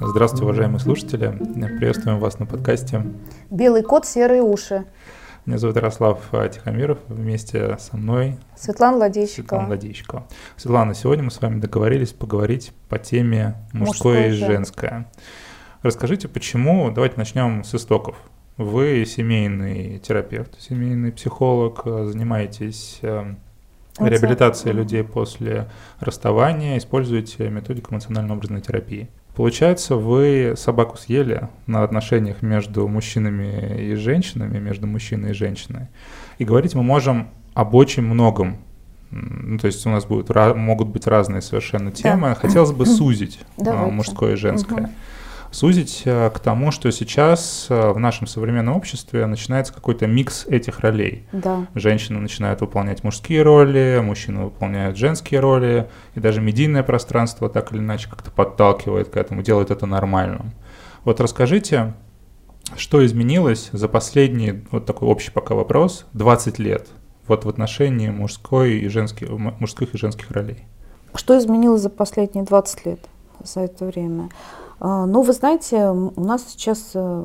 Здравствуйте, уважаемые слушатели. Приветствуем вас на подкасте «Белый кот, серые уши». Меня зовут Ярослав Тихомиров, вместе со мной Светлана Ладейщикова. Светлана Ладейщикова. Светлана, сегодня мы с вами договорились поговорить по теме мужское, мужское и женское. Расскажите, почему, давайте начнем с истоков. Вы семейный терапевт, семейный психолог, занимаетесь эм, реабилитацией людей после расставания, используете методику эмоционально-образной терапии. Получается, вы собаку съели на отношениях между мужчинами и женщинами, между мужчиной и женщиной. И говорить мы можем об очень многом. Ну, то есть у нас будут, могут быть разные совершенно темы. Да. Хотелось бы сузить а, Давайте. мужское и женское. Угу сузить э, к тому, что сейчас э, в нашем современном обществе начинается какой-то микс этих ролей. Да. Женщины начинают выполнять мужские роли, мужчины выполняют женские роли, и даже медийное пространство так или иначе как-то подталкивает к этому, делает это нормальным. Вот расскажите, что изменилось за последние, вот такой общий пока вопрос, 20 лет вот в отношении мужской и женских, мужских и женских ролей? Что изменилось за последние 20 лет за это время? А, ну, вы знаете, у нас сейчас э,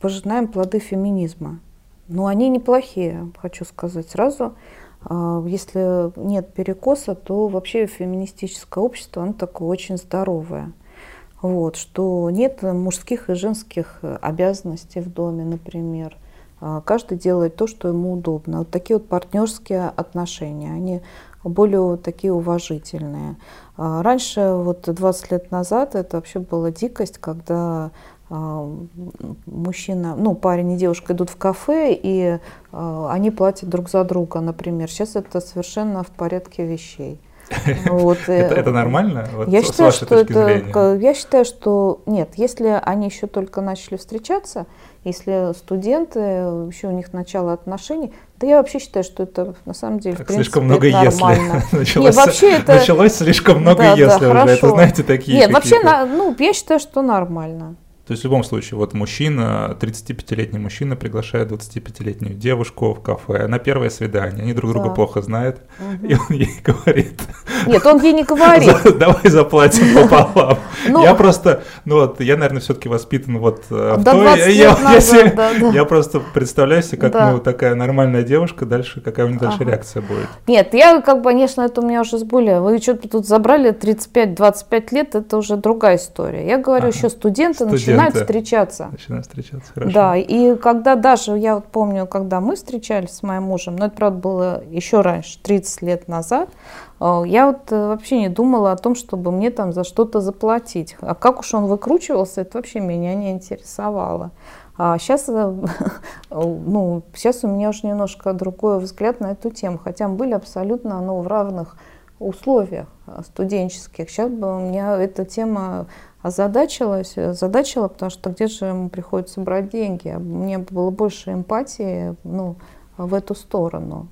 пожинаем плоды феминизма. Но они неплохие, хочу сказать сразу. А, если нет перекоса, то вообще феминистическое общество, оно такое очень здоровое. Вот, что нет мужских и женских обязанностей в доме, например. А, каждый делает то, что ему удобно. Вот такие вот партнерские отношения, они более такие уважительные. А раньше, вот 20 лет назад, это вообще была дикость, когда а, мужчина, ну, парень и девушка идут в кафе, и а, они платят друг за друга, например. Сейчас это совершенно в порядке вещей. Вот. Э, это, это нормально? Вот я считаю, что это, я считаю, что нет, если они еще только начали встречаться, если студенты, еще у них начало отношений, да я вообще считаю, что это на самом деле, так, принципе, слишком много это нормально. если. Началось, Нет, вообще это... Началось слишком много да, если да, уже. Хорошо. Это, знаете, такие Нет, вообще, на, ну, я считаю, что нормально. То есть в любом случае, вот мужчина, 35-летний мужчина приглашает 25-летнюю девушку в кафе на первое свидание. Они друг друга да. плохо знают. Угу. И он ей говорит... Нет, он ей не говорит. Давай заплатим пополам. Ну, я просто, ну вот, я, наверное, все-таки воспитан вот э, в той... Я, назад, я, да, да. я просто представляю себе, как да. ну, такая нормальная девушка, дальше какая у нее дальше ага. реакция будет. Нет, я, как бы, конечно, это у меня уже с более... Вы что-то тут забрали 35-25 лет, это уже другая история. Я говорю, ага. еще студенты, студенты начинают встречаться. Начинают встречаться, хорошо. Да, и когда даже, я вот помню, когда мы встречались с моим мужем, но это, правда, было еще раньше, 30 лет назад, э, я вот э, вообще не думала о том, чтобы мне там за что-то заплатить. А как уж он выкручивался, это вообще меня не интересовало. А сейчас, э, ну, сейчас у меня уже немножко другой взгляд на эту тему, хотя мы были абсолютно ну, в равных условиях студенческих. Сейчас бы у меня эта тема озадачилась, озадачила, потому что где же ему приходится брать деньги. Мне было больше эмпатии ну, в эту сторону.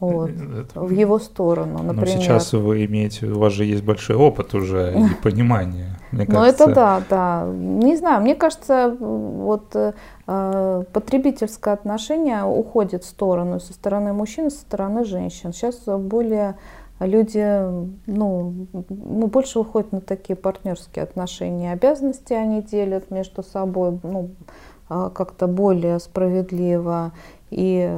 Вот, это, в его сторону, например. Но сейчас вы имеете, у вас же есть большой опыт уже и понимание. Мне ну это да, да. Не знаю, мне кажется, вот э, потребительское отношение уходит в сторону со стороны мужчин, со стороны женщин. Сейчас более люди ну, ну, больше выходят на такие партнерские отношения. Обязанности они делят между собой ну, а, как-то более справедливо. И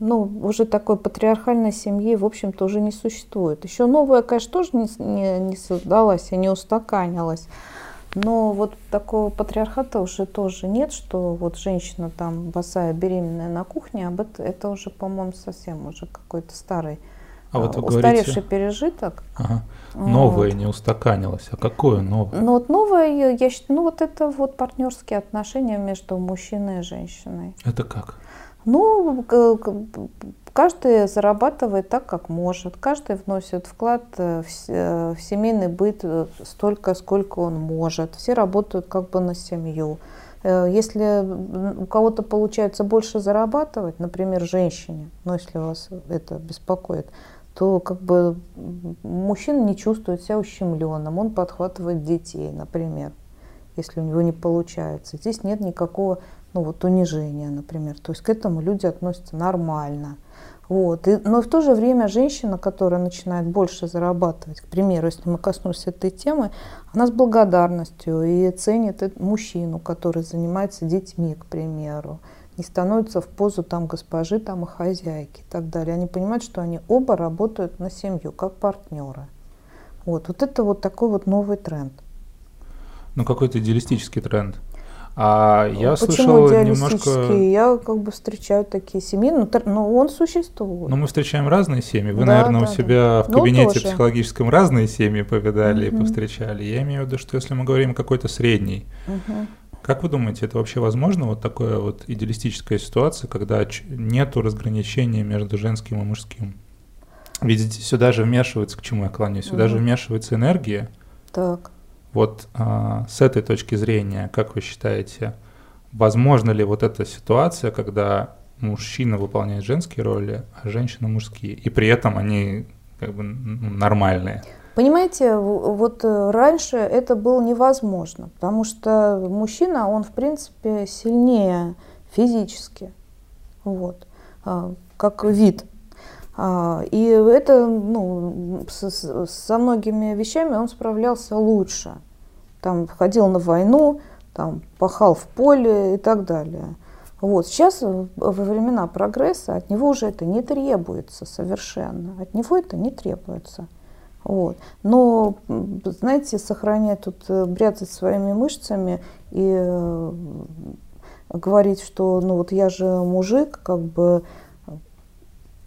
ну, уже такой патриархальной семьи, в общем-то, уже не существует. Еще новая, конечно, тоже не, не, не создалась и не устаканилась. Но вот такого патриархата уже тоже нет, что вот женщина там босая, беременная на кухне, об это, это уже, по-моему, совсем уже какой-то старый а вот вы устаревший говорите, пережиток. Ага. Новое вот. не устаканилось. А какое новое? Ну вот новое, я считаю, ну вот это вот партнерские отношения между мужчиной и женщиной. Это как? Ну, каждый зарабатывает так, как может. Каждый вносит вклад э, э, в семейный быт э, столько, сколько он может. Все работают как бы на семью. Если у кого-то получается больше зарабатывать, например, женщине, ну если вас это беспокоит, то как бы мужчина не чувствует себя ущемленным, он подхватывает детей, например, если у него не получается. Здесь нет никакого ну вот унижение, например. То есть к этому люди относятся нормально. Вот. И, но в то же время женщина, которая начинает больше зарабатывать, к примеру, если мы коснулись этой темы, она с благодарностью и ценит мужчину, который занимается детьми, к примеру, не становится в позу там госпожи там, и хозяйки и так далее. Они понимают, что они оба работают на семью, как партнеры. Вот, вот это вот такой вот новый тренд. Ну, какой-то идеалистический тренд. А я Почему слышал немножко... Я как бы встречаю такие семьи, но, но он существует. Но мы встречаем разные семьи. Вы, да, наверное, да, у себя да. в ну, кабинете ну, психологическом разные семьи повидали угу. и повстречали. Я имею в виду, что если мы говорим о какой-то средней, угу. как вы думаете, это вообще возможно, вот такая вот идеалистическая ситуация, когда нету разграничения между женским и мужским? Видите, сюда же вмешивается, к чему я кланяюсь, сюда угу. же вмешивается энергия. Так. Вот а, с этой точки зрения, как вы считаете, возможно ли вот эта ситуация, когда мужчина выполняет женские роли, а женщина мужские, и при этом они как бы нормальные? Понимаете, вот э, раньше это было невозможно, потому что мужчина, он в принципе сильнее физически, вот, а, как вид. А, и это, ну, со, со многими вещами он справлялся лучше. Там ходил на войну, там пахал в поле и так далее. Вот. Сейчас, во времена прогресса, от него уже это не требуется совершенно. От него это не требуется. Вот. Но, знаете, сохранять тут, э, бряцать своими мышцами и э, говорить, что ну вот я же мужик, как бы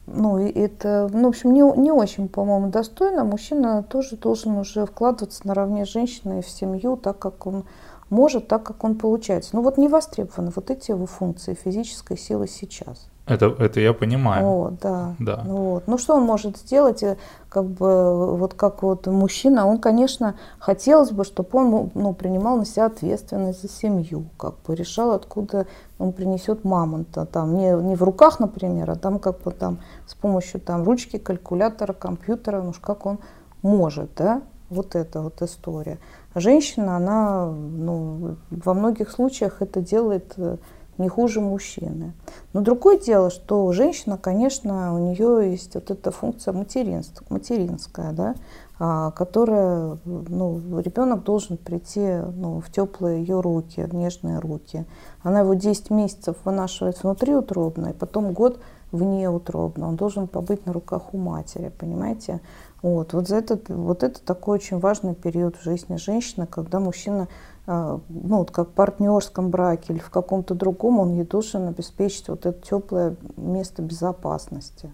ну, и это, ну, в общем, не, не очень, по-моему, достойно. Мужчина тоже должен уже вкладываться наравне с женщиной в семью, так как он может, так как он получается. Ну вот не востребованы вот эти его функции физической силы сейчас. Это, это я понимаю. Вот, да. да. Вот. Ну что он может сделать, э, как бы, вот как вот мужчина, он, конечно, хотелось бы, чтобы он ну, принимал на себя ответственность за семью, как бы решал, откуда он принесет мамонта, там, не, не в руках, например, а там как бы там с помощью там ручки, калькулятора, компьютера, ну как он может, да, вот эта вот история. Женщина, она, ну, во многих случаях это делает э, не хуже мужчины. Но другое дело, что женщина, конечно, у нее есть вот эта функция материнств, материнская, да, а, которая, ну, ребенок должен прийти ну, в теплые ее руки, в нежные руки. Она его 10 месяцев вынашивает внутри утробно, и потом год вне утробно. Он должен побыть на руках у матери, понимаете? Вот, вот, за этот, вот это такой очень важный период в жизни женщины, когда мужчина ну, вот как в партнерском браке или в каком-то другом, он ей должен обеспечить вот это теплое место безопасности.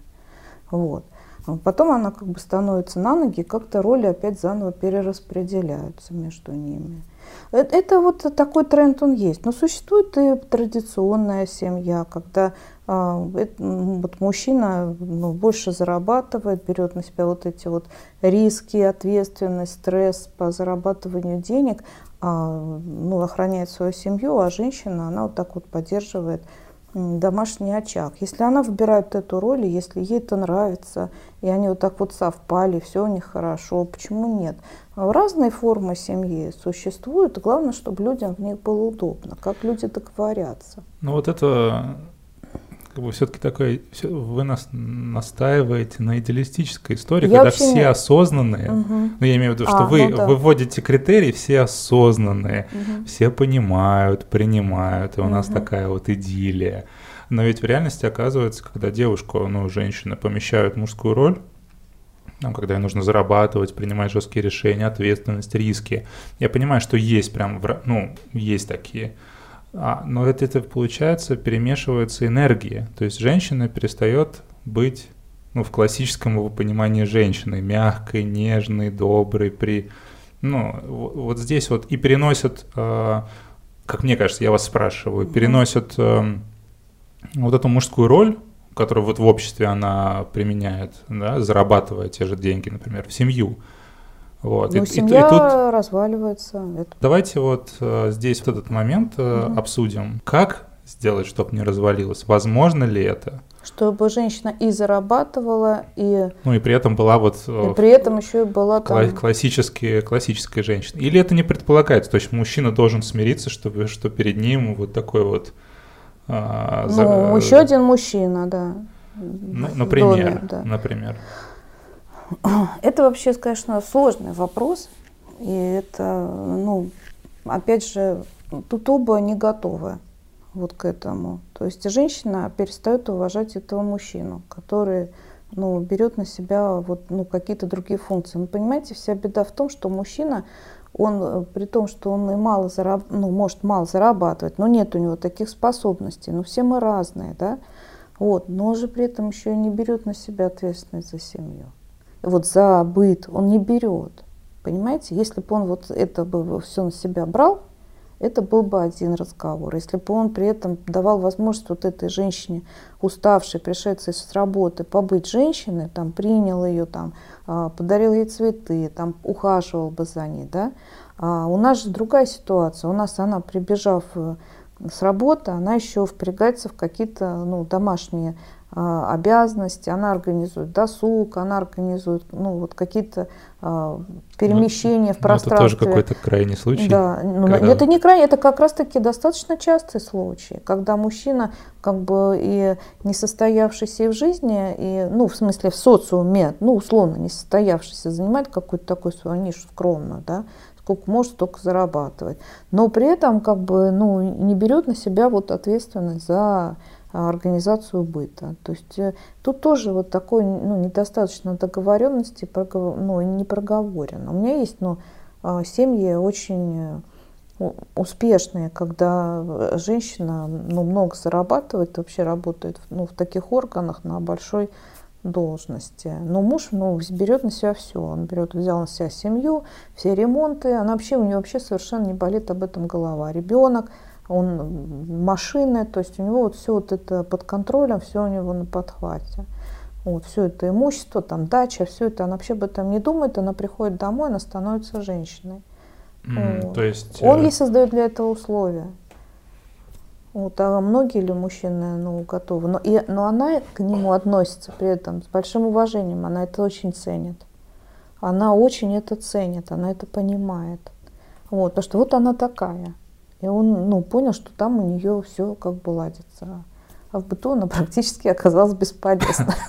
Вот. Потом она как бы становится на ноги, как-то роли опять заново перераспределяются между ними. Это, это вот такой тренд он есть. Но существует и традиционная семья, когда а, это, вот мужчина ну, больше зарабатывает, берет на себя вот эти вот риски, ответственность, стресс по зарабатыванию денег, а, ну, охраняет свою семью, а женщина, она вот так вот поддерживает домашний очаг. Если она выбирает эту роль, если ей это нравится, и они вот так вот совпали, все у них хорошо, почему нет? Разные формы семьи существуют, главное, чтобы людям в них было удобно, как люди договорятся. Ну вот это как бы все-таки такой, вы нас настаиваете на идеалистической истории, я когда все не... осознанные, угу. ну я имею в виду, что а, вы ну, да. выводите критерии, все осознанные, угу. все понимают, принимают, и у угу. нас такая вот идиллия. Но ведь в реальности оказывается, когда девушку, ну, женщина помещают мужскую роль, там, когда ей нужно зарабатывать, принимать жесткие решения, ответственность, риски. Я понимаю, что есть прям, ну, есть такие. А, но это, это получается перемешиваются энергии. То есть женщина перестает быть ну, в классическом его понимании женщины, мягкой, нежной, доброй, при... Ну, вот здесь вот и переносят, э, как мне кажется, я вас спрашиваю, переносят э, вот эту мужскую роль, которую вот в обществе она применяет, да, зарабатывая те же деньги, например, в семью. Вот. Ну, и, семья и, и тут... разваливается. Это... Давайте вот э, здесь вот этот момент э, угу. обсудим. Как сделать, чтобы не развалилось? Возможно ли это? Чтобы женщина и зарабатывала, и... Ну и при этом была вот... Э, и при этом еще и была кла- там... Классические, классическая женщина. Или это не предполагается? То есть мужчина должен смириться, чтобы, что перед ним вот такой вот А, ну, за... еще один мужчина, да. Ну, например, доме, да. например. Это вообще, конечно, сложный вопрос. И это, ну, опять же, тут оба не готовы вот к этому. То есть женщина перестает уважать этого мужчину, который ну, берет на себя вот, ну, какие-то другие функции. Ну, понимаете, вся беда в том, что мужчина, он, при том, что он и мало зараб... ну, может мало зарабатывать, но нет у него таких способностей, ну, все мы разные, да, вот, но он же при этом еще и не берет на себя ответственность за семью. Вот за быт он не берет. Понимаете, если бы он вот это бы все на себя брал, это был бы один разговор. Если бы он при этом давал возможность вот этой женщине, уставшей, пришедшей с работы, побыть женщиной, там, принял ее, там, а, подарил ей цветы, там, ухаживал бы за ней, да, а у нас же другая ситуация. У нас она, прибежав э, с работы, она еще впрягается в какие-то ну, домашние обязанности, она организует досуг, она организует ну, вот какие-то а, перемещения ну, в пространстве. Это тоже какой-то крайний случай. Да, ну, когда... это не крайний, это как раз-таки достаточно частый случай, когда мужчина как бы и не состоявшийся и в жизни, и, ну, в смысле в социуме, ну, условно не состоявшийся, занимает какую-то такую свою нишу скромную, да, сколько может, столько зарабатывать. Но при этом как бы, ну, не берет на себя вот ответственность за а, организацию быта. То есть э, тут тоже вот такой ну, недостаточно договоренности, ну, не проговорено. У меня есть ну, а, семьи очень э, успешные, когда женщина ну, много зарабатывает, вообще работает ну, в таких органах на большой должности. Но муж ну, берет на себя все. Он берет, взял на себя семью, все ремонты. Она вообще, у нее вообще совершенно не болит об этом голова. Ребенок – он машины, то есть у него вот все вот это под контролем, все у него на подхвате. Вот, все это имущество, там дача, все это, она вообще об этом не думает, она приходит домой, она становится женщиной. Mm, вот. то есть, Он э, ей создает для этого условия. Вот, а многие ли мужчины ну, готовы? Но, и, но она к нему относится при этом с большим уважением, она это очень ценит. Она очень это ценит, она это понимает. Вот, потому что вот она такая. И он ну, понял, что там у нее все как бы ладится. А в быту она практически оказалась бесполезна.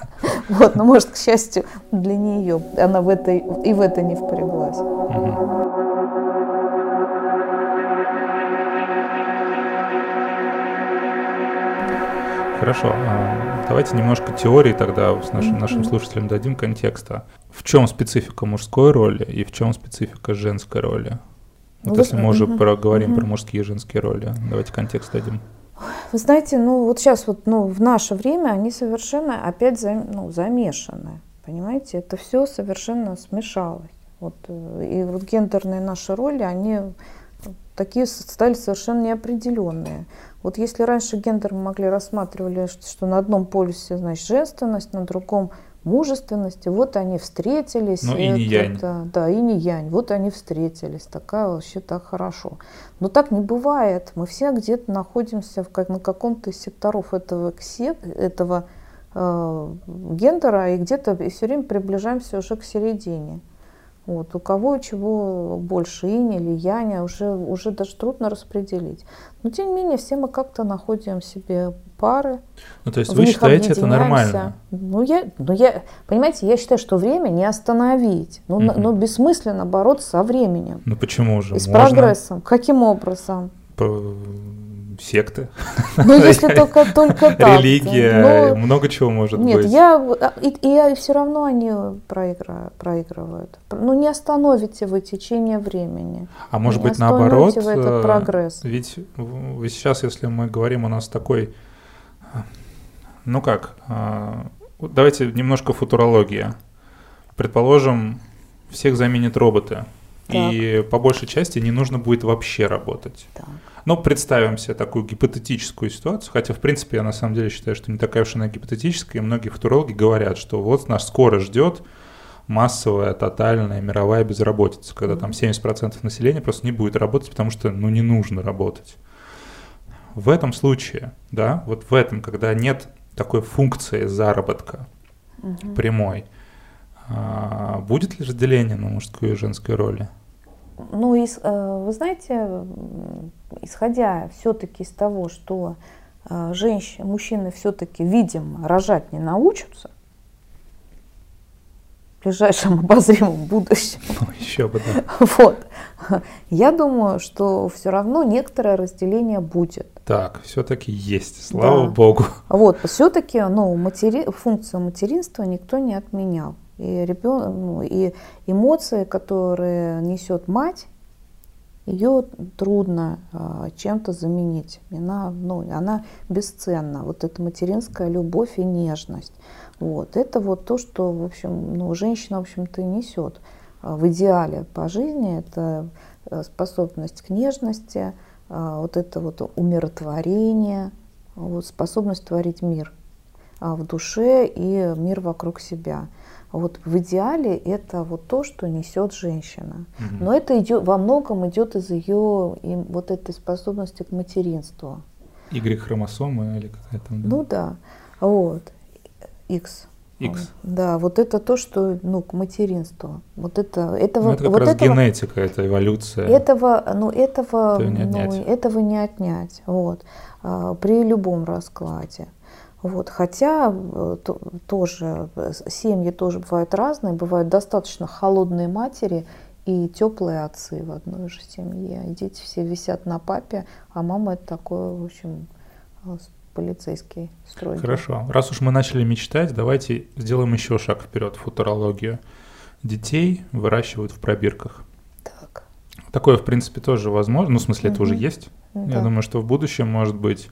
Вот, но может, к счастью для нее, она в это и в это не впряглась. Хорошо. А, давайте немножко теории тогда с нашим, нашим слушателям дадим контекста. В чем специфика мужской роли и в чем специфика женской роли? Вот если мы уже проговорим про мужские и женские роли, давайте контекст дадим. Вы знаете, ну вот сейчас вот, ну в наше время они совершенно опять за, ну, замешаны, понимаете? Это все совершенно смешалось. Вот, э, и вот гендерные наши роли, они такие стали совершенно неопределенные. Вот если раньше гендер мы могли рассматривали, что на одном полюсе, значит, женственность, на другом мужественности. Вот они встретились. Ну и не янь. Да, и не янь. Вот они встретились. Такая вообще так хорошо. Но так не бывает. Мы все где-то находимся в, как, на каком-то из секторов этого, этого э, гендера и где-то все время приближаемся уже к середине. Вот. У кого чего больше, инь или яня, уже, уже даже трудно распределить. Но тем не менее, все мы как-то находим себе пары. Ну, то есть вы считаете это нормально? Ну я, ну, я, понимаете, я считаю, что время не остановить. Ну, угу. ну бессмысленно бороться со временем. Ну, почему же? И с Можно... прогрессом. Каким образом? Секты. Ну, если только, только так. Религия, ну, много чего может нет, быть. Нет, я, и, и все равно они проигра, проигрывают. Ну, не остановите вы течение времени. А может быть, наоборот, вы этот э, прогресс. ведь сейчас, если мы говорим, у нас такой, ну как, э, давайте немножко футурология. Предположим, всех заменят роботы. Так. И по большей части не нужно будет вообще работать. Так. Но представим себе такую гипотетическую ситуацию, хотя, в принципе, я на самом деле считаю, что не такая уж она гипотетическая, и многие футурологи говорят, что вот нас скоро ждет массовая, тотальная, мировая безработица, когда там 70% населения просто не будет работать, потому что, ну, не нужно работать. В этом случае, да, вот в этом, когда нет такой функции заработка угу. прямой, а, будет ли разделение на мужскую и женскую роли? Ну, из, э, вы знаете, исходя все-таки из того, что э, женщины, мужчины все-таки, видимо, рожать не научатся, в ближайшем обозримом будущем. Ну, еще бы, да. Вот. Я думаю, что все равно некоторое разделение будет. Так, все-таки есть, слава да. богу. Вот, все-таки ну, матери... функцию материнства никто не отменял. И, ребенок, ну, и эмоции, которые несет мать, ее трудно а, чем-то заменить. Она, ну, она бесценна. Вот эта материнская любовь и нежность. Вот. Это вот то, что, в общем, ну, женщина, в общем-то, несет а, в идеале по жизни. Это э, способность к нежности, а, вот это вот умиротворение, вот способность творить мир в душе и мир вокруг себя. Вот в идеале это вот то, что несет женщина. Угу. Но это идет, во многом идет из ее вот этой способности к материнству. Y-хромосомы или какая-то? Да? Ну да, вот. X. X. Да, вот это то, что, ну, к материнству. Вот это, этого, ну, это как вот раз этого, генетика, это эволюция. Этого, ну, этого, этого не отнять. Ну, этого не отнять, вот, а, при любом раскладе. Вот, хотя э, то, тоже семьи тоже бывают разные, бывают достаточно холодные матери и теплые отцы в одной же семье. Дети все висят на папе, а мама это такое, в общем, полицейский строй. Хорошо. Раз уж мы начали мечтать, давайте сделаем еще шаг вперед в футурологию. Детей выращивают в пробирках. Так. Такое, в принципе, тоже возможно. Ну, в смысле, угу. это уже есть. Да. Я думаю, что в будущем, может быть,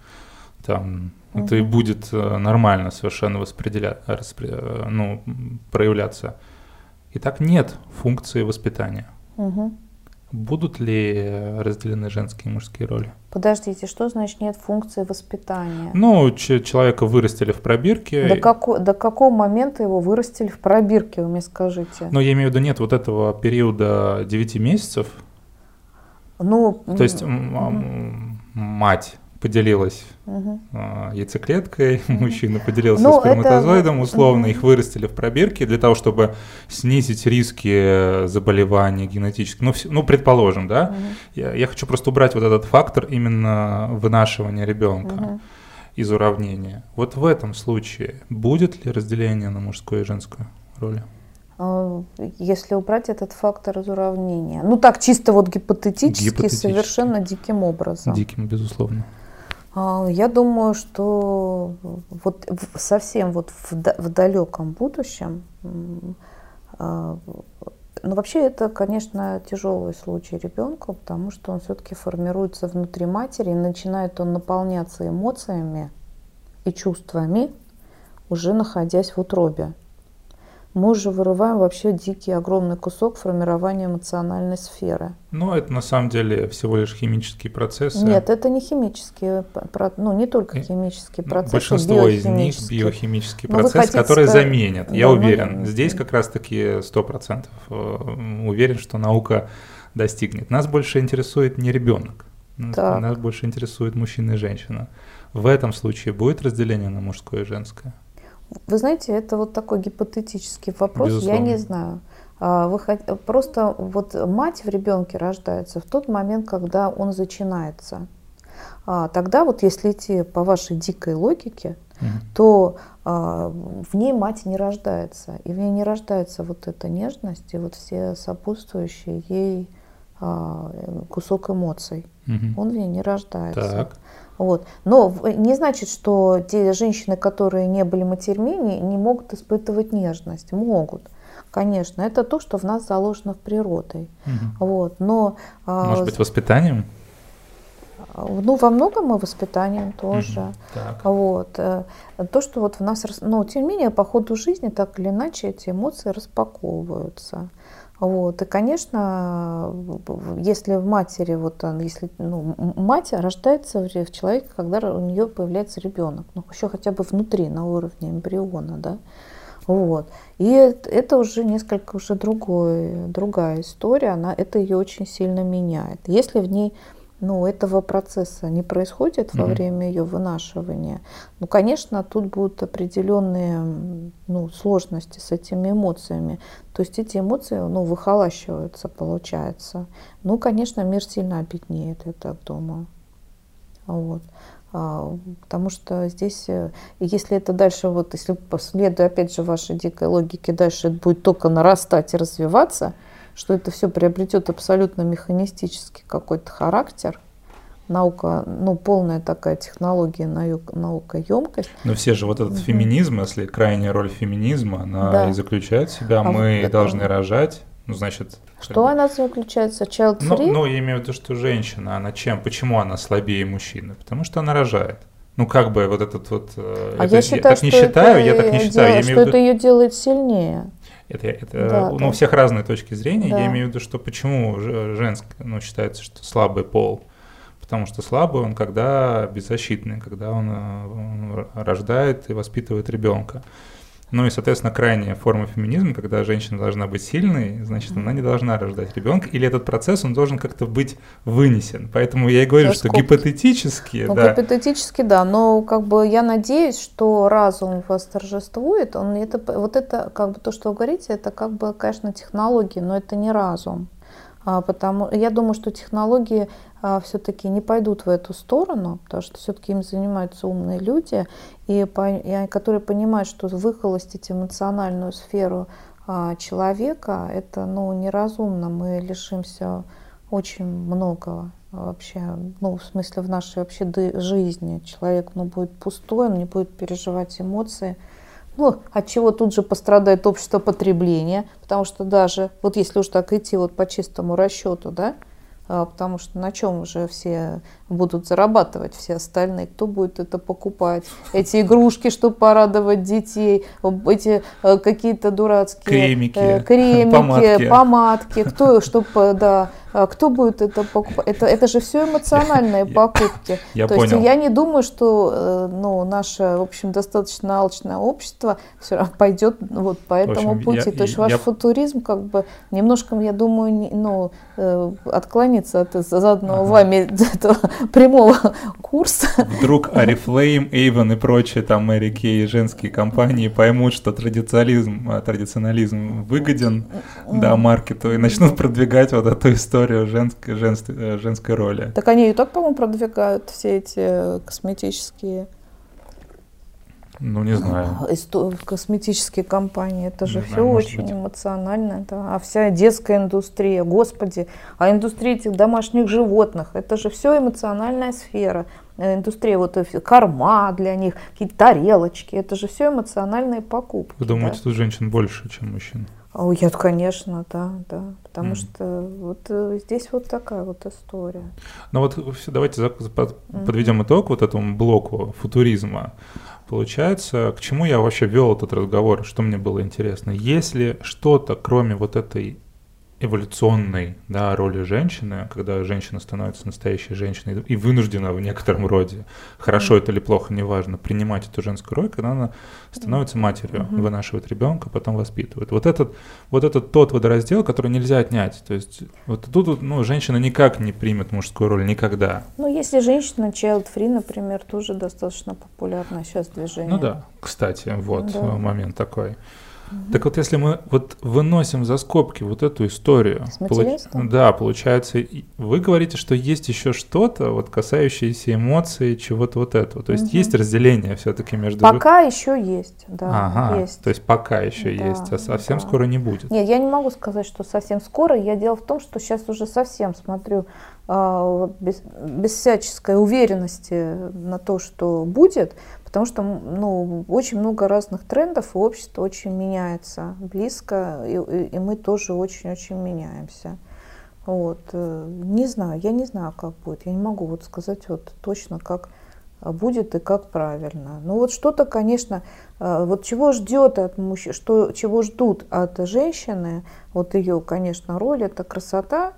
там угу. это и будет э, нормально совершенно воспределя... распре... Э, ну, проявляться. Итак, нет функции воспитания. Угу. Будут ли разделены женские и мужские роли? Подождите, что значит нет функции воспитания? Ну, человека вырастили в пробирке. До, како, до какого момента его вырастили в пробирке, вы мне скажите? Ну, я имею в виду, нет вот этого периода 9 месяцев. Ну, То есть угу. мать поделилась угу. яйцеклеткой, угу. мужчина поделился ну, сперматозоидом, это... условно угу. их вырастили в пробирке для того, чтобы снизить риски заболеваний генетических. Ну, ну предположим, да. Угу. Я, я хочу просто убрать вот этот фактор именно вынашивания ребенка. Угу из уравнения. Вот в этом случае будет ли разделение на мужскую и женскую роли? А, если убрать этот фактор из уравнения. Ну так, чисто вот гипотетически, гипотетически. совершенно диким образом. Диким, безусловно. А, я думаю, что вот совсем вот в, в далеком будущем, а, ну вообще это, конечно, тяжелый случай ребенка, потому что он все-таки формируется внутри матери, и начинает он наполняться эмоциями и чувствами, уже находясь в утробе мы уже вырываем вообще дикий огромный кусок формирования эмоциональной сферы. Ну, это на самом деле всего лишь химические процессы. Нет, это не химические, ну не только химические процессы. Большинство из них биохимические Но процессы, которые сказать... заменят. Да, Я уверен, ну, здесь как раз-таки сто процентов э, уверен, что наука достигнет. Нас больше интересует не ребенок, так. нас больше интересует мужчина и женщина. В этом случае будет разделение на мужское и женское? Вы знаете, это вот такой гипотетический вопрос, Безусловно. я не знаю. А, вы, просто вот мать в ребенке рождается в тот момент, когда он начинается. А, тогда вот если идти по вашей дикой логике, mm то а, в ней мать не рождается. И в ней не рождается вот эта нежность и вот все сопутствующие ей а, кусок эмоций. mm Он в ней не рождается. Так. Вот. Но не значит, что те женщины, которые не были матерьми, не, не могут испытывать нежность. Могут. Конечно, это то, что в нас заложено в природой. Угу. Вот. Но, а, Может быть, воспитанием? Ну, во многом и воспитанием тоже. Угу. Так. Вот. Э, то, что вот в нас... Но, тем не менее, по ходу жизни так или иначе эти эмоции распаковываются. Вот. И, конечно, если в матери, вот если ну, мать рождается в человеке, когда у нее появляется ребенок, ну, еще хотя бы внутри, на уровне эмбриона, да, вот. И это уже несколько уже другой, другая история, она, это ее очень сильно меняет. Если в ней ну, этого процесса не происходит во mm-hmm. время ее вынашивания, ну, конечно, тут будут определенные ну, сложности с этими эмоциями. То есть эти эмоции ну, выхолащиваются, получается. Ну, конечно, мир сильно обеднеет, я так думаю. Вот. А, потому что здесь, э, если это дальше, вот если последуя опять же вашей дикой логике, дальше это будет только нарастать и развиваться, что это все приобретет абсолютно механистический какой-то характер, наука, ну, полная такая технология, наука, емкость. Но все же вот этот угу. феминизм, если крайняя роль феминизма, она да. и заключает в себя, а мы вот должны это... рожать, ну, значит... Что она заключается? Child free? Ну, ну, я имею в виду, что женщина, она чем? Почему она слабее мужчины? Потому что она рожает. Ну, как бы вот этот вот... Э, а это, я считаю, я так не считаю, я так не считаю. Дел... Я что виду... это ее делает сильнее. Это, это да, ну, да. у всех разные точки зрения. Да. Я имею в виду, что почему женское, ну, считается, что слабый пол. Потому что слабый он когда беззащитный, когда он, э, он рождает и воспитывает ребенка. Ну и, соответственно, крайняя форма феминизма, когда женщина должна быть сильной, значит, она не должна рождать ребенка, или этот процесс, он должен как-то быть вынесен. Поэтому я и говорю, что гипотетически, ну, да. Гипотетически, да, но как бы я надеюсь, что разум восторжествует, он это, вот это, как бы то, что вы говорите, это как бы, конечно, технологии, но это не разум. А, потому я думаю, что технологии а, все-таки не пойдут в эту сторону, потому что все-таки им занимаются умные люди, и, и которые понимают, что выхолостить эмоциональную сферу а, человека это ну, неразумно. Мы лишимся очень многого вообще, ну, в смысле, в нашей вообще жизни. Человек ну, будет пустой, он не будет переживать эмоции. Ну, от чего тут же пострадает общество потребления, потому что даже, вот если уж так идти вот по чистому расчету, да, а, потому что на чем уже все будут зарабатывать, все остальные, кто будет это покупать, эти игрушки, чтобы порадовать детей, эти э, какие-то дурацкие кремики, э, кремики помадки. помадки, кто, чтобы, да, а кто будет это покупать? Это, это же все эмоциональные покупки. Я То понял. есть я не думаю, что э, ну, наше, в общем, достаточно алчное общество все равно пойдет вот по этому общем, пути. Я, То есть я, ваш я... футуризм, как бы, немножко, я думаю, не, ну, э, отклонится от заданного ага. вами этого прямого курса. Вдруг Арифлейм, Эйвен и прочие там Мэри Кей женские компании поймут, что традиционализм, э, традиционализм выгоден да, маркету и начнут продвигать вот эту историю историю женской, женской, э, женской роли. Так они и так, по-моему, продвигают все эти косметические ну, не знаю. Косметические компании, это же не все знаю, очень быть. эмоционально. Да. А вся детская индустрия, господи, а индустрия этих домашних животных, это же все эмоциональная сфера. Э, индустрия, вот э, корма для них, какие-то тарелочки, это же все эмоциональные покупки. Вы думаете, да? тут женщин больше, чем мужчин? О, я, конечно, да, да. Потому mm. что вот э, здесь вот такая вот история. Ну вот давайте подведем mm-hmm. итог вот этому блоку футуризма. Получается, к чему я вообще вел этот разговор, что мне было интересно. Если что-то, кроме вот этой эволюционной да, роли женщины, когда женщина становится настоящей женщиной и вынуждена в некотором роде, хорошо это или плохо, неважно, принимать эту женскую роль, когда она становится матерью, mm-hmm. вынашивает ребенка, потом воспитывает. Вот этот, вот этот тот водораздел, который нельзя отнять. То есть вот тут ну, женщина никак не примет мужскую роль, никогда. Ну, если женщина child-free, например, тоже достаточно популярно сейчас движение. Ну да, кстати, вот да. момент такой. Так вот, если мы вот выносим за скобки вот эту историю, получ... да, получается, вы говорите, что есть еще что-то, вот касающееся эмоций, чего-то вот этого. То есть угу. есть разделение все-таки между. Пока еще есть, да. Ага, есть. То есть пока еще да, есть, а совсем да. скоро не будет. Нет, я не могу сказать, что совсем скоро. Я дело в том, что сейчас уже совсем смотрю э, без, без всяческой уверенности на то, что будет, Потому что ну, очень много разных трендов, и общество очень меняется близко, и, и мы тоже очень-очень меняемся. Вот. Э, не знаю, я не знаю, как будет. Я не могу вот сказать вот точно, как будет и как правильно. Ну вот что-то, конечно, э, вот чего ждет от мужчин, что, чего ждут от женщины, вот ее, конечно, роль, это красота,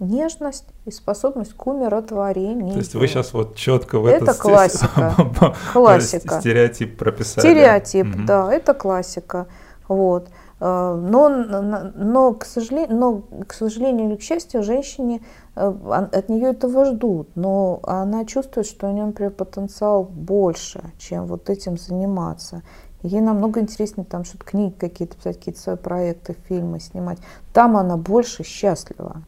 нежность и способность к умиротворению. То есть вы сейчас вот четко в это классика. классика. Стереотип прописали. Стереотип, угу. да, это классика. Вот. Э, но, но, к сожалению, но, к сожалению или к счастью, женщине э, от нее этого ждут, но она чувствует, что у нее, например, потенциал больше, чем вот этим заниматься. Ей намного интереснее там что-то книги какие-то писать, какие-то свои проекты, фильмы снимать. Там она больше счастлива.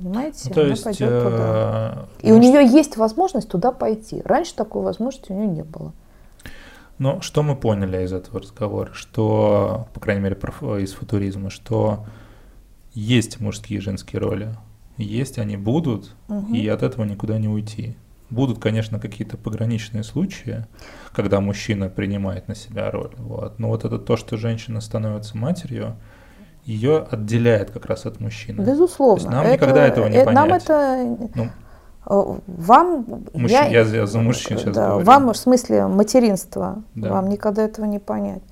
Понимаете? Ну, то Она есть, пойдет туда. э, И у нее есть возможность туда пойти. Раньше такой возможности у нее не было. Ну, что мы поняли из этого разговора? Что, по крайней мере, из футуризма, что есть мужские и женские роли. Есть, они будут, Мгм. и от этого никуда не уйти. Будут, конечно, какие-то пограничные случаи, когда мужчина принимает на себя роль. Вот. Но вот это то, что женщина становится матерью, ее отделяет как раз от мужчины. Безусловно. То есть нам никогда этого не э, Нам понять. это Ну, э, вам мужчин- я, я, я за мужчин сейчас да, говорю. вам в смысле материнства Да. вам никогда этого не понять.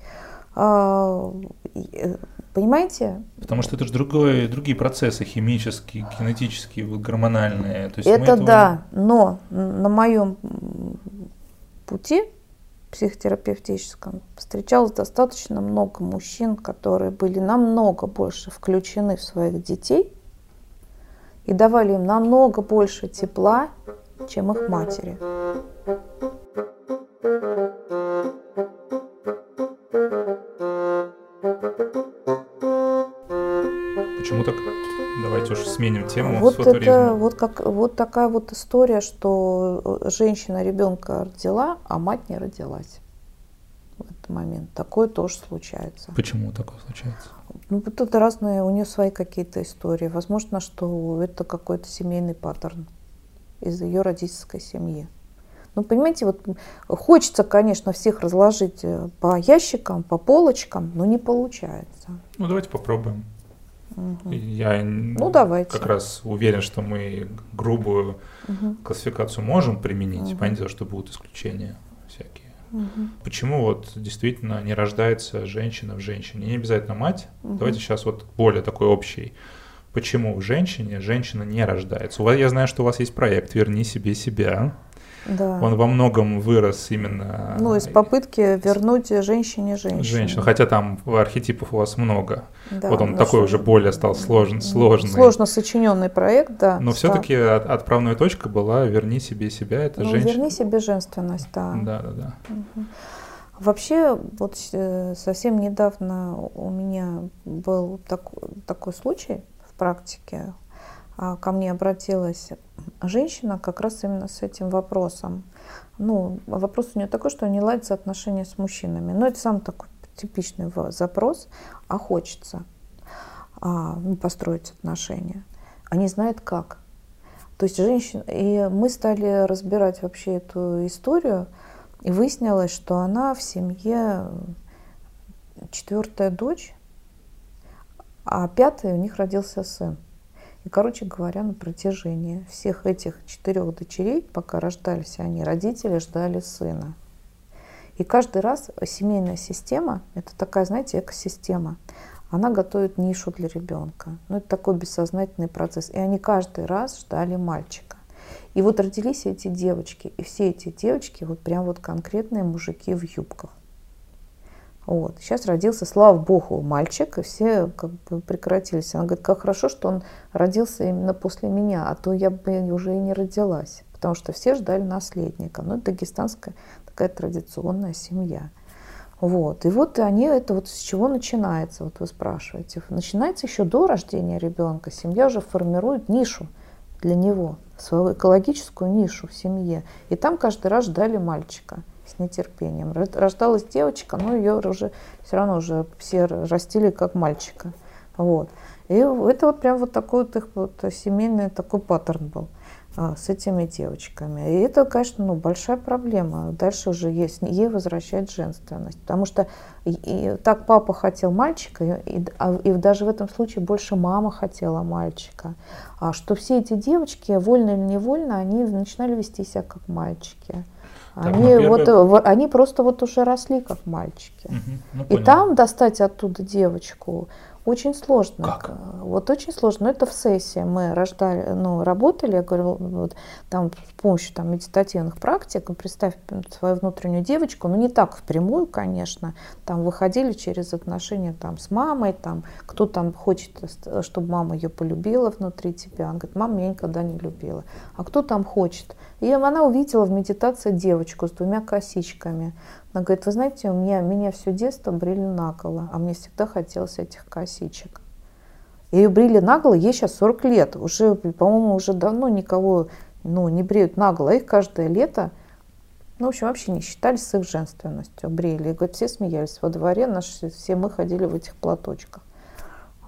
А, э, Понимаете? Потому что это же другой, другие процессы, химические, генетические, вот гормональные. То есть Это этого- да, но на моем пути психотерапевтическом встречалось достаточно много мужчин, которые были намного больше включены в своих детей и давали им намного больше тепла, чем их матери. Почему так? Давайте уж сменим тему Вот это вот как вот такая вот история, что женщина ребенка родила, а мать не родилась в этот момент. Такое тоже случается. Почему такое случается? Ну, вот это разные, у нее свои какие-то истории. Возможно, что это какой-то семейный паттерн из ее родительской семьи. Ну, понимаете, вот хочется, конечно, всех разложить э, по ящикам, по полочкам, но не получается. Ну, давайте попробуем. Я Ну, давайте. как раз уверен, что мы грубую Мгм. классификацию можем применить. Мгм. Понятно, что будут исключения всякие. Мгм. Почему вот действительно не рождается женщина в женщине? Не обязательно мать. Мгм. Давайте сейчас вот более такой общий. Почему в женщине женщина не рождается? У вас, я знаю, что у вас есть проект «Верни себе себя». Да. Он во многом вырос именно Ну, из попытки вернуть женщине женщину. женщину, хотя там архетипов у вас много. Да, вот он такой уже более стал сложен, сложный. Сложно сочиненный проект, да. Но стал. все-таки отправная точка была «Верни себе себя». Это Ну, женщина. верни себе женственность, да. Да, да, да. Мгм. Вообще, вот э, совсем недавно у меня был тако- такой случай в практике. А, Ко мне обратилась женщина как раз именно с этим вопросом. Ну, вопрос у нее такой, что не ладятся отношения с мужчинами. Но это сам такой типичный запрос, а хочется а, ну, построить отношения. А не знает как. То есть женщина... И мы стали разбирать вообще эту историю, и выяснилось, что она в семье четвертая дочь, а пятая у них родился сын. И, короче говоря, на протяжении всех этих четырех дочерей, пока рождались они, родители ждали сына. И каждый раз семейная система, это такая, знаете, экосистема, она готовит нишу для ребенка. Ну, это такой бессознательный процесс. И они каждый раз ждали мальчика. И вот родились эти девочки, и все эти девочки вот прям вот конкретные мужики в юбках. Вот. Сейчас родился, слава богу, мальчик, и все как бы прекратились. Она говорит, как хорошо, что он родился именно после меня, а то я бы уже и не родилась. Потому что все ждали наследника. Ну, это дагестанская такая традиционная семья. Вот. И вот они, это вот с чего начинается, вот вы спрашиваете. Начинается еще до рождения ребенка. Семья уже формирует нишу для него, свою экологическую нишу в семье. И там каждый раз ждали мальчика с нетерпением. Рождалась девочка, но ее уже все равно уже все растили как мальчика. Вот. И это вот прям вот такой вот их вот семейный такой паттерн был а, с этими девочками. И это, конечно, ну, большая проблема. Дальше уже есть, ей возвращать женственность. Потому что и, и так папа хотел мальчика, и, а- и даже в этом случае больше мама хотела мальчика. А что все эти девочки, вольно или невольно, они начинали вести себя как мальчики. Они, ну, первое- вот, э, они просто вот уже росли как мальчики. Мгм, ну, И там достать оттуда девочку очень сложно. Как? Э, Вот очень сложно. Но это в сессии мы рождали, ну, работали, я говорю, вот, там с помощью там, медитативных практик, ну, представь свою внутреннюю девочку, ну не так впрямую, конечно, там выходили через отношения там, с мамой, там, кто там хочет, э, чтобы мама ее полюбила внутри тебя. Она говорит, мама меня никогда не любила. А кто там хочет? И она увидела в медитации девочку с двумя косичками. Она говорит, вы знаете, у меня, меня все детство брили наголо, а мне всегда хотелось этих косичек. Ее брили наголо, ей сейчас 40 лет. Уже, по-моему, уже давно никого ну, не бреют наголо. Их каждое лето, ну, в общем, вообще не считались с их женственностью. Брили. И, говорят, все смеялись во дворе, наши, все мы ходили в этих платочках.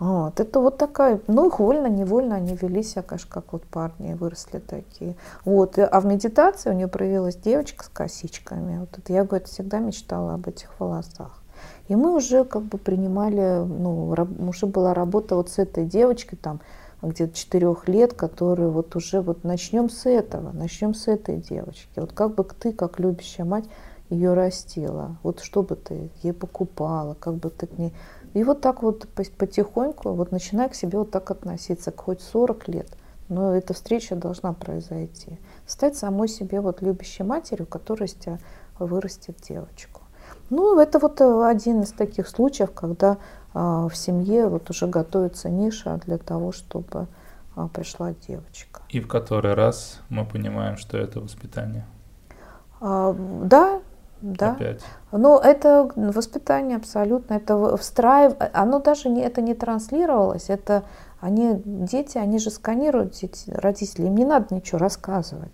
Вот. Это вот такая, ну, их вольно-невольно они вели себя, конечно, как вот парни выросли такие. Вот. А в медитации у нее проявилась девочка с косичками. Вот это я, говорит, всегда мечтала об этих волосах. И мы уже как бы принимали, ну, уже была работа вот с этой девочкой там, где-то четырех лет, которая вот уже вот начнем с этого, начнем с этой девочки. Вот как бы ты, как любящая мать, ее растила, вот что бы ты ей покупала, как бы ты к ней... И вот так вот потихоньку, вот начинай к себе вот так относиться, хоть 40 лет, но эта встреча должна произойти. Стать самой себе вот любящей матерью, которая из тебя вырастет девочку. Ну, это вот э, один из таких случаев, когда а, в семье вот уже готовится ниша для того, чтобы а, пришла девочка. И в который раз мы понимаем, что это воспитание? А, да, да. Опять. Но это воспитание абсолютно, это встраив... оно даже не, это не транслировалось, это они, дети, они же сканируют дети, родители, им не надо ничего рассказывать.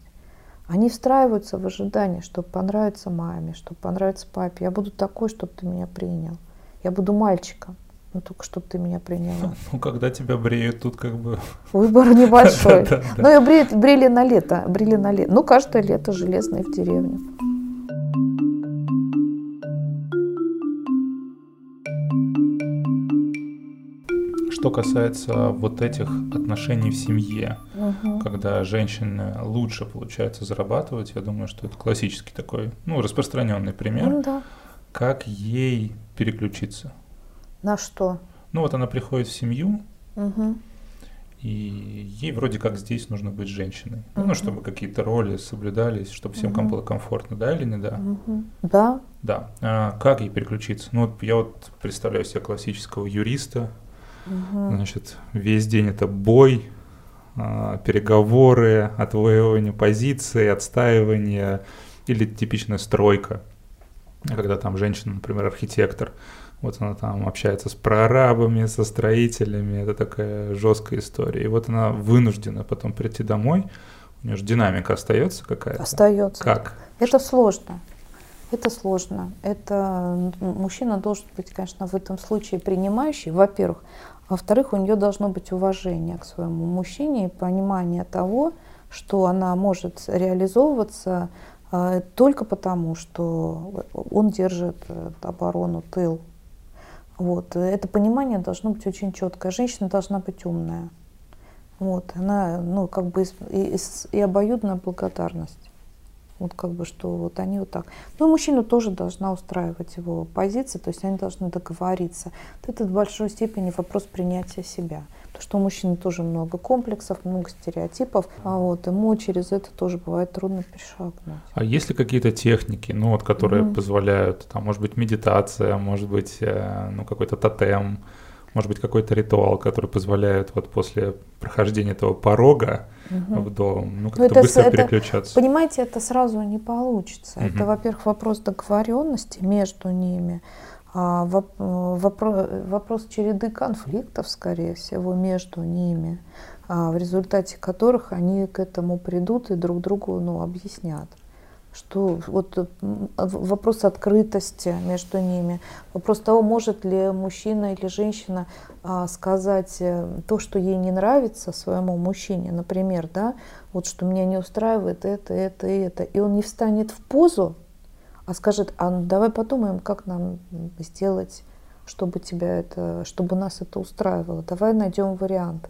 Они встраиваются в ожидание, чтобы понравиться маме, чтобы понравиться папе. Я буду такой, чтобы ты меня принял. Я буду мальчиком, но только чтобы ты меня приняла. Ну, когда тебя бреют, тут как бы... Выбор небольшой. Ну, и брили на лето, брили на лето. Ну, каждое лето железные в деревне. Что касается вот этих отношений в семье, угу. когда женщины лучше получается зарабатывать, я думаю, что это классический такой, ну, распространенный пример. Ну, да. Как ей переключиться? На что? Ну, вот она приходит в семью, угу. и ей вроде как здесь нужно быть женщиной. Угу. Ну, чтобы какие-то роли соблюдались, чтобы всем угу. было комфортно, да или не да? Угу. Да. Да. А как ей переключиться? Ну, вот я вот представляю себе классического юриста, Угу. Значит, весь день это бой, а, переговоры, отвоевывание позиции, отстаивание или типичная стройка, когда там женщина, например, архитектор, вот она там общается с прорабами, со строителями, это такая жесткая история. И вот она вынуждена потом прийти домой, у нее же динамика остается какая-то. Остается. Как? Это сложно. Это сложно. Это мужчина должен быть, конечно, в этом случае принимающий, во-первых. Во-вторых, у нее должно быть уважение к своему мужчине и понимание того, что она может реализовываться э, только потому, что он держит э, оборону, тыл. Вот. Это понимание должно быть очень четкое. Женщина должна быть умная. Вот. Она, ну, как бы и, и, и обоюдная благодарность. Вот как бы, что вот они вот так. Ну и мужчину тоже должна устраивать его позиция, то есть они должны договориться. Это в большой степени вопрос принятия себя. Потому что у мужчины тоже много комплексов, много стереотипов, а вот ему через это тоже бывает трудно перешагнуть. А есть ли какие-то техники, ну вот, которые mm-hmm. позволяют, там, может быть, медитация, может быть, э, ну какой-то тотем, может быть, какой-то ритуал, который позволяет вот после прохождения этого порога угу. в дом, ну, как-то быстро это, переключаться. Понимаете, это сразу не получится. Угу. Это, во-первых, вопрос договоренности между ними, а, вопрос, вопрос череды конфликтов, скорее всего, между ними, а, в результате которых они к этому придут и друг другу ну, объяснят что вот вопрос открытости между ними, вопрос того, может ли мужчина или женщина а, сказать э, то, что ей не нравится своему мужчине, например, да, вот что меня не устраивает это, это и это, и он не встанет в позу, а скажет, а ну, давай подумаем, как нам сделать, чтобы тебя это, чтобы нас это устраивало, давай найдем вариант.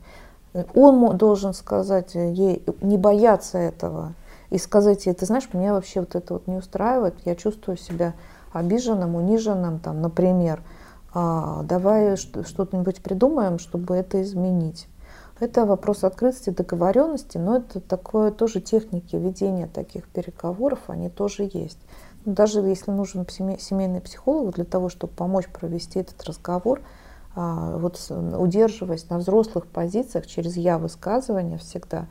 Он должен сказать ей, не бояться этого, и сказать ей, ты знаешь, меня вообще вот это вот не устраивает, я чувствую себя обиженным, униженным, там, например, а, давай что-нибудь придумаем, чтобы это изменить. Это вопрос открытости, договоренности, но это такое тоже техники ведения таких переговоров, они тоже есть. Даже если нужен семейный психолог для того, чтобы помочь провести этот разговор, а, вот удерживаясь на взрослых позициях через я высказывания всегда,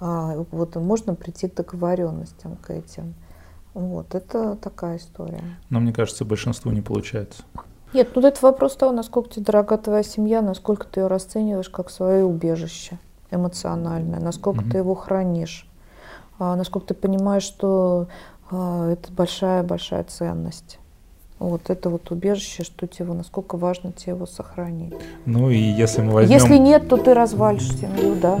вот можно прийти к договоренностям к этим. Вот, это такая история. Но мне кажется, большинству не получается. Нет, ну это вопрос того, насколько тебе дорога твоя семья, насколько ты ее расцениваешь как свое убежище эмоциональное, насколько mm-hmm. ты его хранишь, а, насколько ты понимаешь, что а, это большая-большая ценность. Вот это вот убежище, что тебе, насколько важно тебе его сохранить. Ну и если мы возьмем... Если нет, то ты развалишь семью, да.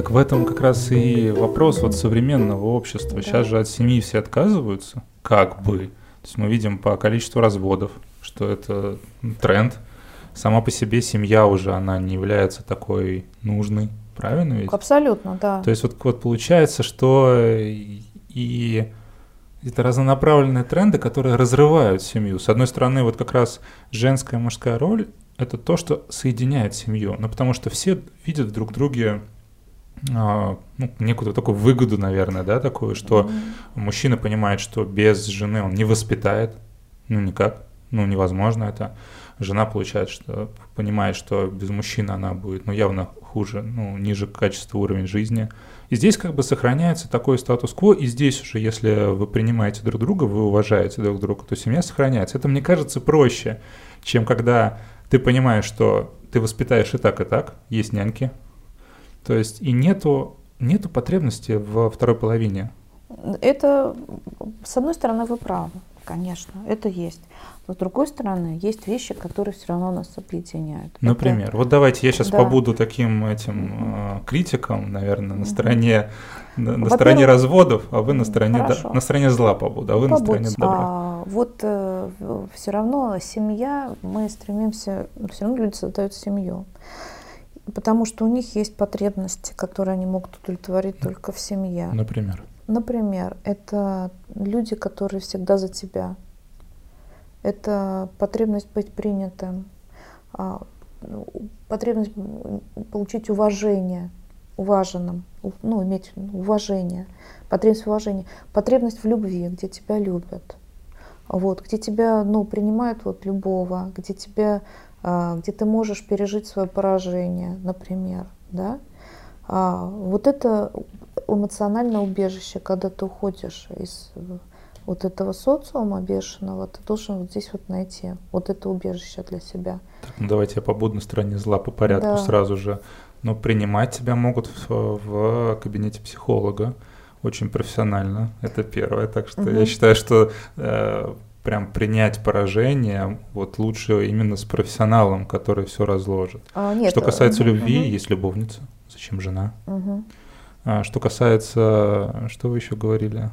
Так в этом как раз и вопрос вот современного общества. Сейчас же от семьи все отказываются, как бы. То есть мы видим по количеству разводов, что это тренд. Сама по себе семья уже, она не является такой нужной, правильно ведь? Абсолютно, да. То есть вот, вот получается, что и это разнонаправленные тренды, которые разрывают семью. С одной стороны, вот как раз женская и мужская роль – это то, что соединяет семью. Ну, потому что все видят друг в друге а, ну, некую такую выгоду, наверное, да, такую, что mm-hmm. мужчина понимает, что без жены он не воспитает, ну, никак, ну, невозможно это. Жена получает, что понимает, что без мужчины она будет, ну, явно хуже, ну, ниже качества уровень жизни. И здесь как бы сохраняется такой статус-кво, и здесь уже, если вы принимаете друг друга, вы уважаете друг друга, то семья сохраняется. Это, мне кажется, проще, чем когда ты понимаешь, что ты воспитаешь и так, и так, есть няньки, то есть и нету, нету потребности во второй половине. Это, с одной стороны, вы правы, конечно, это есть. Но с другой стороны, есть вещи, которые все равно нас объединяют. Например, это... вот давайте я сейчас да. побуду таким этим э, критиком, наверное, на стороне на, на стороне разводов, а вы на стороне да, на стороне зла побуду, а вы Побудь. на стороне добра. А, вот э, все равно семья, мы стремимся, все равно люди создают семью потому что у них есть потребности, которые они могут удовлетворить только в семье. Например? Например, это люди, которые всегда за тебя. Это потребность быть принятым, а, потребность получить уважение, уваженным, ну, иметь уважение, потребность уважения, потребность в любви, где тебя любят, вот, где тебя ну, принимают вот, любого, где тебя где ты можешь пережить свое поражение, например, да, а, вот это эмоциональное убежище, когда ты уходишь из вот этого социума бешеного, ты должен вот здесь вот найти вот это убежище для себя. Так, ну давайте я побуду на стороне зла по порядку да. сразу же. Но принимать тебя могут в, в кабинете психолога очень профессионально. Это первое. Так что угу. я считаю, что э, прям принять поражение, вот лучше именно с профессионалом, который все разложит. А, нет, что касается угу, любви, угу. есть любовница, зачем жена? Угу. А, что касается, что вы еще говорили?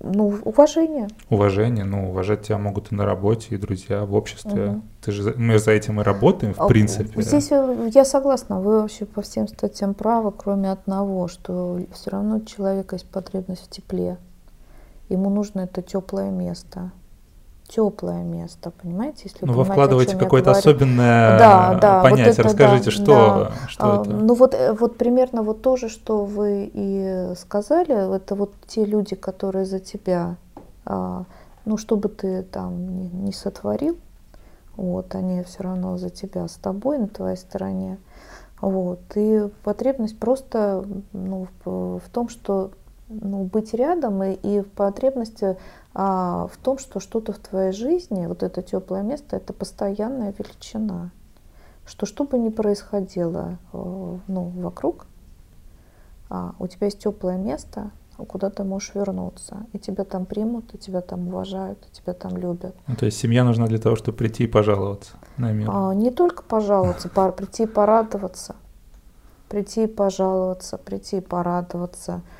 Ну, уважение. Уважение, ну, уважать тебя могут и на работе, и друзья в обществе. Угу. Ты же, мы за этим и работаем, в а, принципе. Здесь я согласна, вы вообще по всем статьям правы, кроме одного, что все равно у человека есть потребность в тепле. Ему нужно это теплое место теплое место, понимаете? Если ну, вы вкладываете какое-то особенное да, да, понятие. Вот это, Расскажите, да, что, да. что а, это? Ну вот, э, вот примерно вот то же, что вы и сказали, это вот те люди, которые за тебя, а, ну что бы ты там ни, ни сотворил, вот, они все равно за тебя, с тобой, на твоей стороне. Вот, и потребность просто ну, в, в том, что ну, быть рядом и, и потребность а, в том, что что-то в твоей жизни, вот это теплое место, это постоянная величина. Что что бы ни происходило э, ну, вокруг, а, у тебя есть теплое место, куда ты можешь вернуться. И тебя там примут, и тебя там уважают, и тебя там любят. Ну, то есть семья нужна для того, чтобы прийти и пожаловаться на мир? А, не только пожаловаться, прийти и порадоваться. Прийти и пожаловаться, прийти и порадоваться –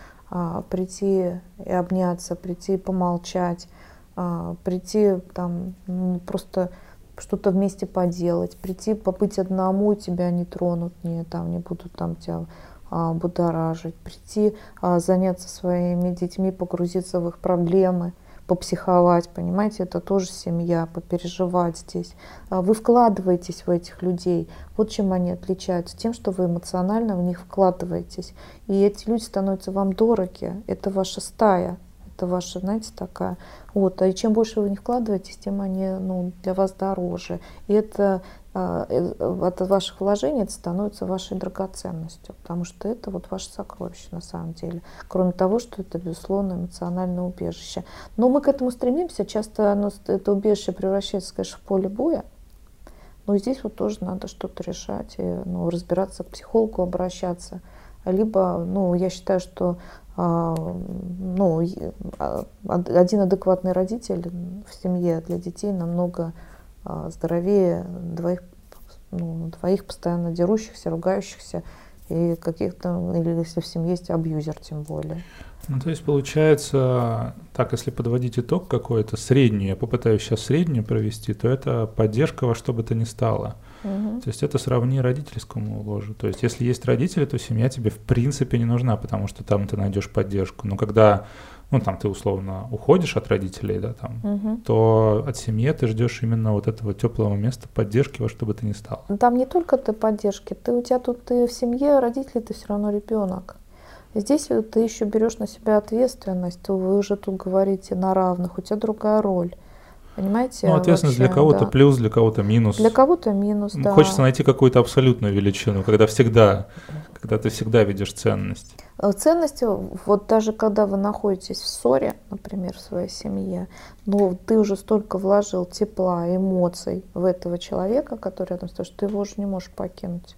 прийти и обняться, прийти и помолчать, а, прийти там ну, просто что-то вместе поделать, прийти побыть одному, тебя не тронут, не, там, не будут там тебя а, будоражить, прийти а, заняться своими детьми, погрузиться в их проблемы – попсиховать, понимаете, это тоже семья, попереживать здесь. А вы вкладываетесь в этих людей. Вот чем они отличаются, тем, что вы эмоционально в них вкладываетесь. И эти люди становятся вам дороги, это ваша стая, Это ваша, знаете, такая. Вот. А чем больше вы не вкладываетесь, тем они ну, для вас дороже. И это а, э, от ваших вложений это становится вашей драгоценностью, потому что это вот ваше сокровище на самом деле. Кроме того, что это, безусловно, эмоциональное убежище. Но мы к этому стремимся. Часто оно, это убежище превращается, конечно, в поле боя. Но здесь вот тоже надо что-то решать, и, ну, разбираться, к психологу обращаться. Либо, ну, я считаю, что ну, а, один адекватный родитель в семье для детей намного а, здоровее двоих, ну, двоих постоянно дерущихся, ругающихся и каких-то, или если в семье есть абьюзер тем более. Ну, то есть получается, так, если подводить итог какой-то средний, я попытаюсь сейчас среднюю провести, то это поддержка во что бы то ни стало. Угу. То есть это сравни родительскому ложу. То есть если есть родители, то семья тебе в принципе не нужна, потому что там ты найдешь поддержку. Но когда ну там ты условно уходишь от родителей, да, там, угу. то от семьи ты ждешь именно вот этого теплого места поддержки, во что бы ты ни стал. Там не только ты поддержки, ты у тебя тут ты в семье, родители, ты все равно ребенок. Здесь ты еще берешь на себя ответственность, то вы уже тут говорите на равных, у тебя другая роль. Понимаете? Ну, ответственность вообще, для кого-то да. плюс, для кого-то минус. Для кого-то минус, да. Хочется найти какую-то абсолютную величину, когда всегда, когда ты всегда видишь ценность. Э, ценности, вот даже когда вы находитесь в ссоре, например, в своей семье, но ты уже столько вложил тепла, эмоций в этого человека, который рядом с тобой, что ты его уже не можешь покинуть.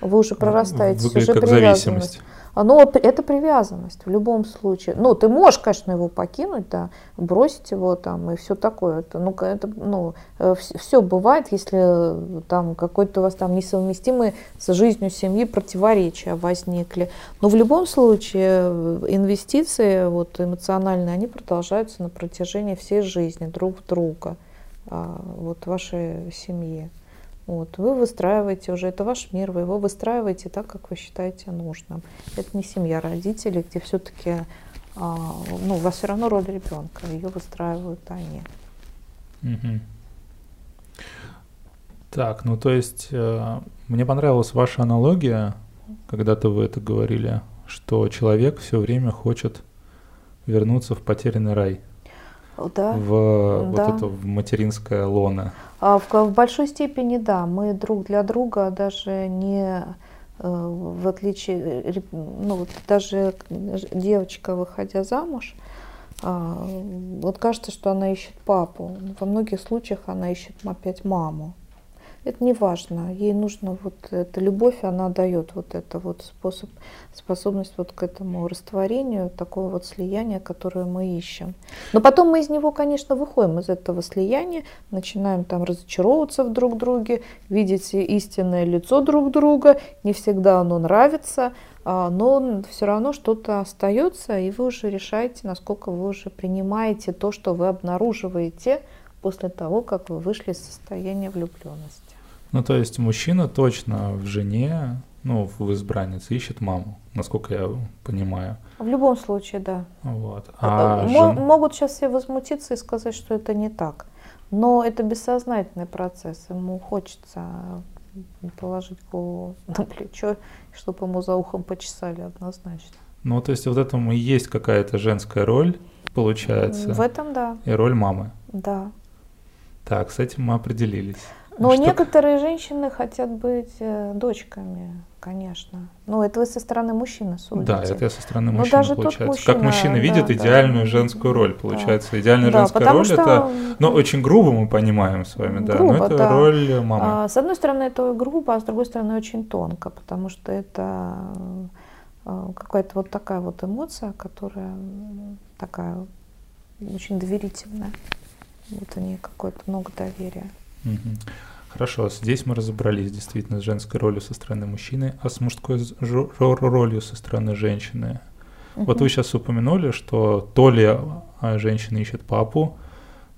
Вы уже прорастаете, Выглядит уже как зависимость. Но это привязанность в любом случае. Ну, ты можешь, конечно, его покинуть, да, бросить его там и все такое. Это, ну, это, ну, все бывает, если там какой-то у вас там несовместимые с жизнью семьи противоречия возникли. Но в любом случае инвестиции вот, эмоциональные, они продолжаются на протяжении всей жизни друг друга, а, вот вашей семьи. Вот, вы выстраиваете уже, это ваш мир, вы его выстраиваете так, как вы считаете нужным. Это не семья родителей, где все-таки, а, ну, у вас все равно роль ребенка, ее выстраивают они. Угу. Так, ну то есть э, мне понравилась ваша аналогия, когда-то вы это говорили, что человек все время хочет вернуться в потерянный рай да. в да. вот это в материнское лоно? А в, в большой степени да. Мы друг для друга даже не э, в отличие, э, ну вот даже девочка, выходя замуж, а, вот кажется, что она ищет папу. Во многих случаях она ищет опять маму это не важно. Ей нужно вот эта любовь, она дает вот это вот способ, способность вот к этому растворению, такого вот слияния, которое мы ищем. Но потом мы из него, конечно, выходим из этого слияния, начинаем там разочаровываться в друг друге, видеть истинное лицо друг друга. Не всегда оно нравится, а, но все равно что-то остается, и вы уже решаете, насколько вы уже принимаете то, что вы обнаруживаете после того, как вы вышли из состояния влюбленности. Ну, то есть мужчина точно в жене, ну, в избраннице ищет маму, насколько я понимаю. В любом случае, да. Вот. А М- жен... Могут сейчас все возмутиться и сказать, что это не так. Но это бессознательный процесс. Ему хочется положить голову на плечо, чтобы ему за ухом почесали однозначно. Ну, то есть вот этому и есть какая-то женская роль, получается. В этом да. И роль мамы. Да. Так, с этим мы определились. Но что... некоторые женщины хотят быть э, дочками, конечно. Ну, это вы со стороны мужчины судите. Да, это я со стороны мужчины, даже получается. Мужчина, как мужчины да, видят да, идеальную да, женскую роль, получается. Да. Идеальная да, женская роль что... это, ну, очень грубо мы понимаем с вами, да, грубо, но это да. роль мамы. А, с одной стороны, это грубо, а с другой стороны, очень тонко, потому что это э, какая-то вот такая вот эмоция, которая такая очень доверительная. Вот у нее какое-то много доверия. Хорошо, здесь мы разобрались действительно с женской ролью со стороны мужчины, а с мужской ролью со стороны женщины. Угу. Вот вы сейчас упомянули, что то ли а, женщина ищет папу,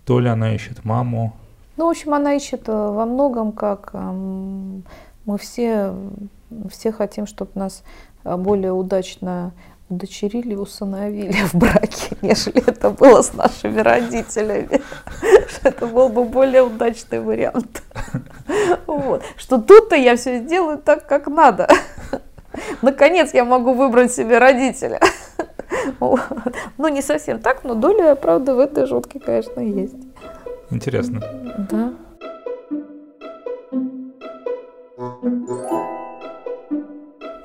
то ли она ищет маму. Ну, в общем, она ищет э, во многом, как мы все, все хотим, чтобы нас э, более удачно удочерили усыновили в браке, нежели это было с нашими родителями. Это был бы более удачный вариант. Вот. Что тут-то я все сделаю так, как надо. Наконец я могу выбрать себе родителя. Ну, не совсем так, но доля правды в этой шутке, конечно, есть. Интересно. Да.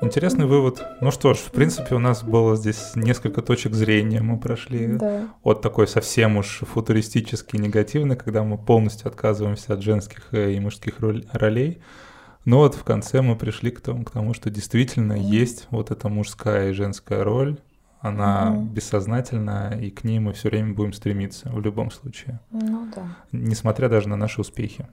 Интересный вывод. Ну что ж, в принципе, у нас было здесь несколько точек зрения. Мы прошли да. от такой совсем уж футуристически негативной, когда мы полностью отказываемся от женских э, и мужских ролей. Но вот в конце мы пришли к тому, к тому что действительно mm. есть вот эта мужская и женская роль. Она mm. бессознательна, и к ней мы все время будем стремиться в любом случае. Ну да. Несмотря даже на наши успехи.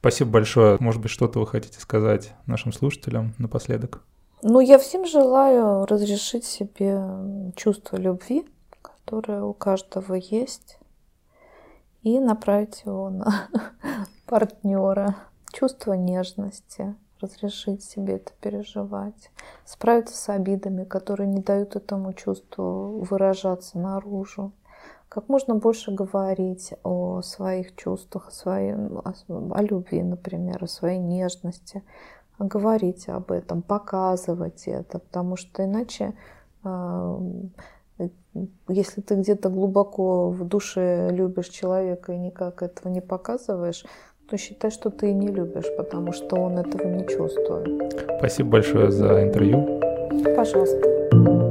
Спасибо большое. Может быть, что-то вы хотите сказать нашим слушателям напоследок? Ну, я всем желаю разрешить себе чувство любви, которое у каждого есть, и направить его на партнера. Чувство нежности, разрешить себе это переживать, справиться с обидами, которые не дают этому чувству выражаться наружу как можно больше говорить о своих чувствах, о, своей, о, о любви, например, о своей нежности, говорить об этом, показывать это, потому что иначе, а, если ты где-то глубоко в душе любишь человека и никак этого не показываешь, то считай, что ты и не любишь, потому что он этого не чувствует. Спасибо большое за интервью. Пожалуйста.